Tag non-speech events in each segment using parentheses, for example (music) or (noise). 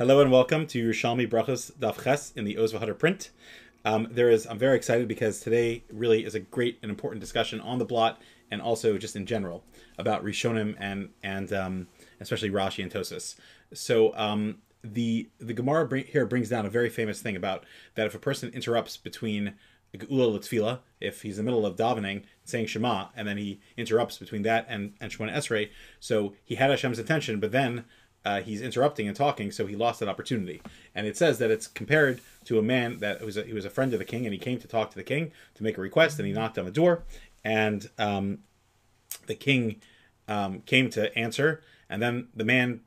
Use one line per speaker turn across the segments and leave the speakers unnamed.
Hello and welcome to Yerushalmi Brachos Daf Ches in the Oz V'Hadar print. Um, there is, I'm very excited because today really is a great and important discussion on the blot and also just in general about Rishonim and and um, especially Rashi and Tosis. So um, the the Gemara here brings down a very famous thing about that if a person interrupts between Geula L'Tfila, if he's in the middle of davening saying Shema, and then he interrupts between that and and Shemona Esrei, so he had Hashem's attention, but then uh, he's interrupting and talking, so he lost that opportunity. And it says that it's compared to a man that was a, he was a friend of the king, and he came to talk to the king to make a request, and he knocked on the door, and um, the king um, came to answer, and then the man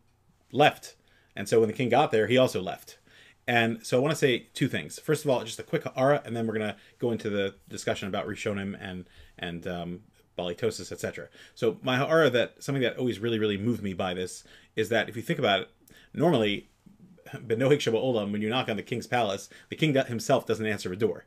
left, and so when the king got there, he also left. And so I want to say two things. First of all, just a quick ha'ara, and then we're to go into the discussion about Rishonim and and um, balitosis, etc. So my ha'ara that something that always really, really moved me by this is that if you think about it, normally, (laughs) benohik olam, when you knock on the king's palace, the king himself doesn't answer a door.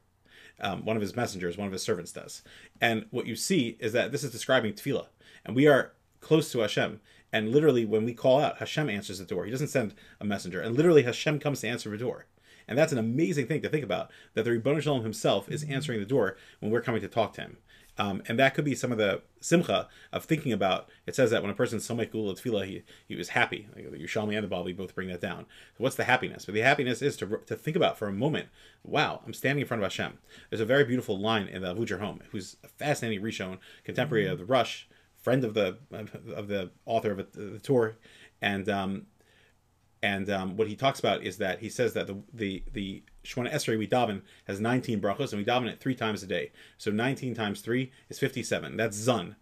Um, one of his messengers, one of his servants does. And what you see is that this is describing tefillah. And we are close to Hashem. And literally, when we call out, Hashem answers the door. He doesn't send a messenger. And literally, Hashem comes to answer the door. And that's an amazing thing to think about, that the Ribbon Shalom himself is answering the door when we're coming to talk to him. Um, and that could be some of the simcha of thinking about. It says that when a person's somek geula tefillah, he he was happy. Like the Yerushalmi and the Bavli both bring that down. So what's the happiness? But the happiness is to to think about for a moment. Wow, I'm standing in front of Hashem. There's a very beautiful line in the Avudraham, who's a fascinating Rishon, contemporary of the Rosh, friend of the of the author of the Tur, and um, and um, what he talks about is that he says that the the the Shemona Esrei we daven has 19 brachos, and we daven it three times a day. So 19 times three is 57. That's zun.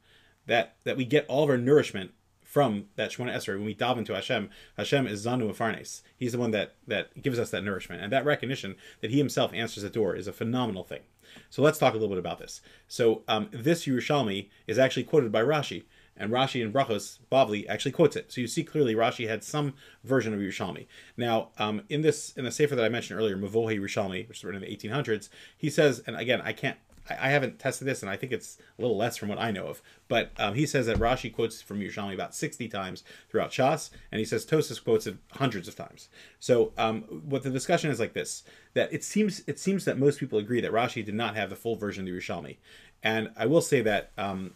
That that we get all of our nourishment from that Shemona Esrei when we daven to Hashem. Hashem is zanu afarnes. He's the one that that gives us that nourishment, and that recognition that He Himself answers the door is a phenomenal thing. So let's talk a little bit about this. So um, this Yerushalmi is actually quoted by Rashi and Rashi in Brachos Bavli actually quotes it. So you see clearly Rashi had some version of Yerushalmi. Now, um, in this in the sefer that I mentioned earlier, Mavohi Yerushalmi, which was written in the 1800s, he says, and again, I can't. I, haven't tested this, and I think it's a little less from what I know of. But um, he says that Rashi quotes from Yerushalmi about 60 times throughout Shas, and he says Tosis quotes it hundreds of times. So um, what the discussion is like this: that it seems it seems that most people agree that Rashi did not have the full version of the Yerushalmi, and I will say that um,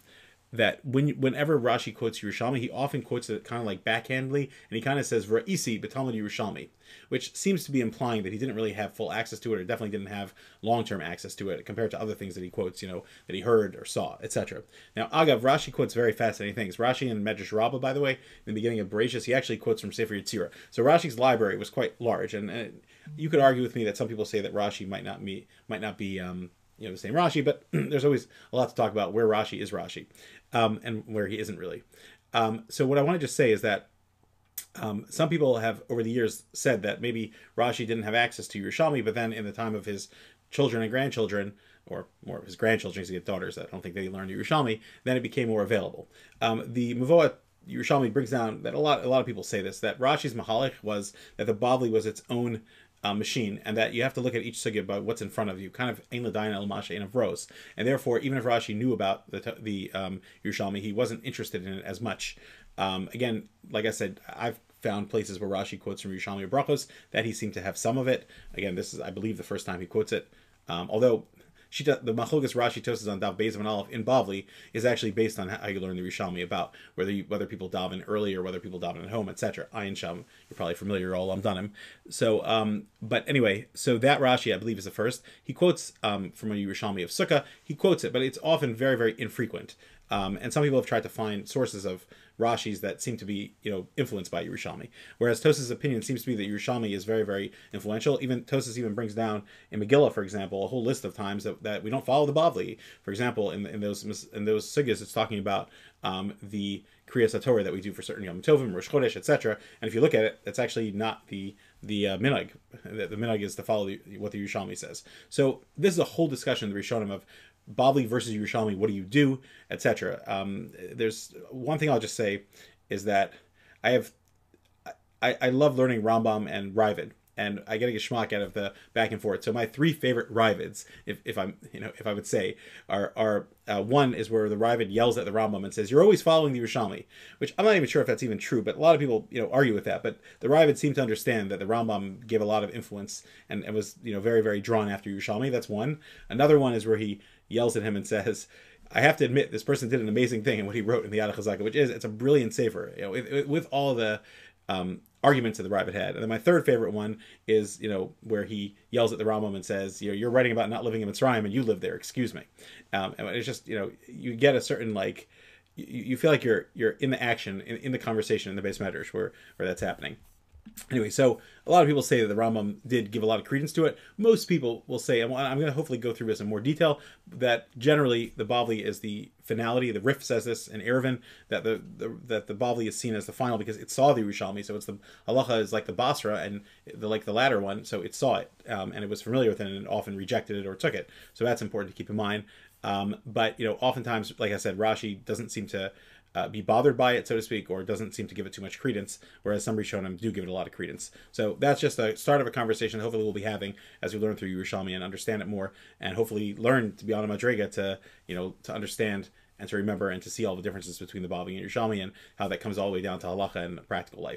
that when whenever Rashi quotes Yerushalmi, he often quotes it kind of like backhandedly, and he kind of says "Ra'isi b'talmud Yerushalmi," which seems to be implying that he didn't really have full access to it, or definitely didn't have long-term access to it, compared to other things that he quotes, you know, that he heard or saw, etc. Now, Agav, Rashi quotes very fascinating things. Rashi and Medrash Rabbah, by the way, in the beginning of Bereshis, he actually quotes from Sefer Yetzirah. So Rashi's library was quite large, and, and, you could argue with me that some people say that Rashi might not be might not be um, you know the same Rashi, but (clears throat) there's always a lot to talk about where Rashi is Rashi um, and where he isn't really. Um, so what I want to just say is that um, some people have over the years said that maybe Rashi didn't have access to Yerushalmi, but then in the time of his children and grandchildren, or more of his grandchildren, because he had daughters that I don't think they learned Yerushalmi, then it became more available. Um, the Mavoa Yerushalmi brings down that a lot a lot of people say this that Rashi's Mahalik was that the Bavli was its own uh, machine, and that you have to look at each sugya by what's in front of you, kind of ein ladayin el masha of rose, and therefore even if Rashi knew about the the um, Yerushalmi, he wasn't interested in it as much. Um, again, like I said, I've found places where Rashi quotes from Yerushalmi or Brachos that he seemed to have some of it. Again, this is I believe the first time he quotes it. Um, although she the Machlokas Rashi Tosis on Daf Beis and Aleph in Bavli is actually based on how you learn the Yerushalmi about whether you, whether people daven early or whether people daven at home, etc. Ayin Sham, you're probably familiar, all I'm done him. So, um, but anyway, so that Rashi I believe is the first. He quotes um, from a Yerushalmi of Sukkah. He quotes it, but it's often very very infrequent. Um, and some people have tried to find sources of Rashi's that seem to be, you know, influenced by Yerushalmi. Whereas Tosas' opinion seems to be that Yerushalmi is very, very influential. Even Tosas even brings down in Megillah, for example, a whole list of times that, that we don't follow the Bavli. For example, in, in those in those sugyas, it's talking about um, the Kriyas Torah that we do for certain Yom Tovim, Rosh Chodesh, etc. And if you look at it, that's actually not the the uh, minhag. The, the minhag is to follow the, what the Yerushalmi says. So this is a whole discussion in the Rishonim of Bavli versus Yerushalmi, what do you do, etc. Um, there's one thing I'll just say is that I have I, I love learning Rambam and Raavad, and I get a geschmack out of the back and forth. So my three favorite Raavads, if, if I'm you know if I would say, are are uh, one is where the Raavad yells at the Rambam and says, "You're always following the Yerushalmi," which I'm not even sure if that's even true, but a lot of people you know argue with that. But the Raavad seem to understand that the Rambam gave a lot of influence and, and was you know very very drawn after Yerushalmi. That's one. Another one is where he yells at him and says I have to admit, this person did an amazing thing in what he wrote in the Yad which is it's a brilliant sefer. You know, with, with all the um, arguments that the Raavad had. And then my third favorite one is, you know, where he yells at the Rambam and says, you know, you're writing about not living in Mitzrayim and you live there. Excuse me. Um, and it's just, you know, you get a certain like, you, you feel like you're you're in the action in, in the conversation in the beis medrash where where that's happening. Anyway, so a lot of people say that the Rambam did give a lot of credence to it. Most people will say, I'm, I'm going to hopefully go through this in more detail, that generally the Bavli is the finality. The Rif says this in Eruvin, that the, the that the Bavli is seen as the final because it saw the Yerushalmi. So it's the halacha is like the Basra and the like the latter one. So it saw it um, and it was familiar with it and often rejected it or took it. So that's important to keep in mind. Um, but you know, oftentimes, like I said, Rashi doesn't seem to uh, be bothered by it, so to speak, or doesn't seem to give it too much credence, whereas some Rishonim do give it a lot of credence. So that's just a start of a conversation hopefully we'll be having as we learn through Yerushalmi and understand it more, and hopefully learn to be on a Madriga to, you know, to understand and to remember and to see all the differences between the Bavli and Yerushalmi and how that comes all the way down to halacha and practical life.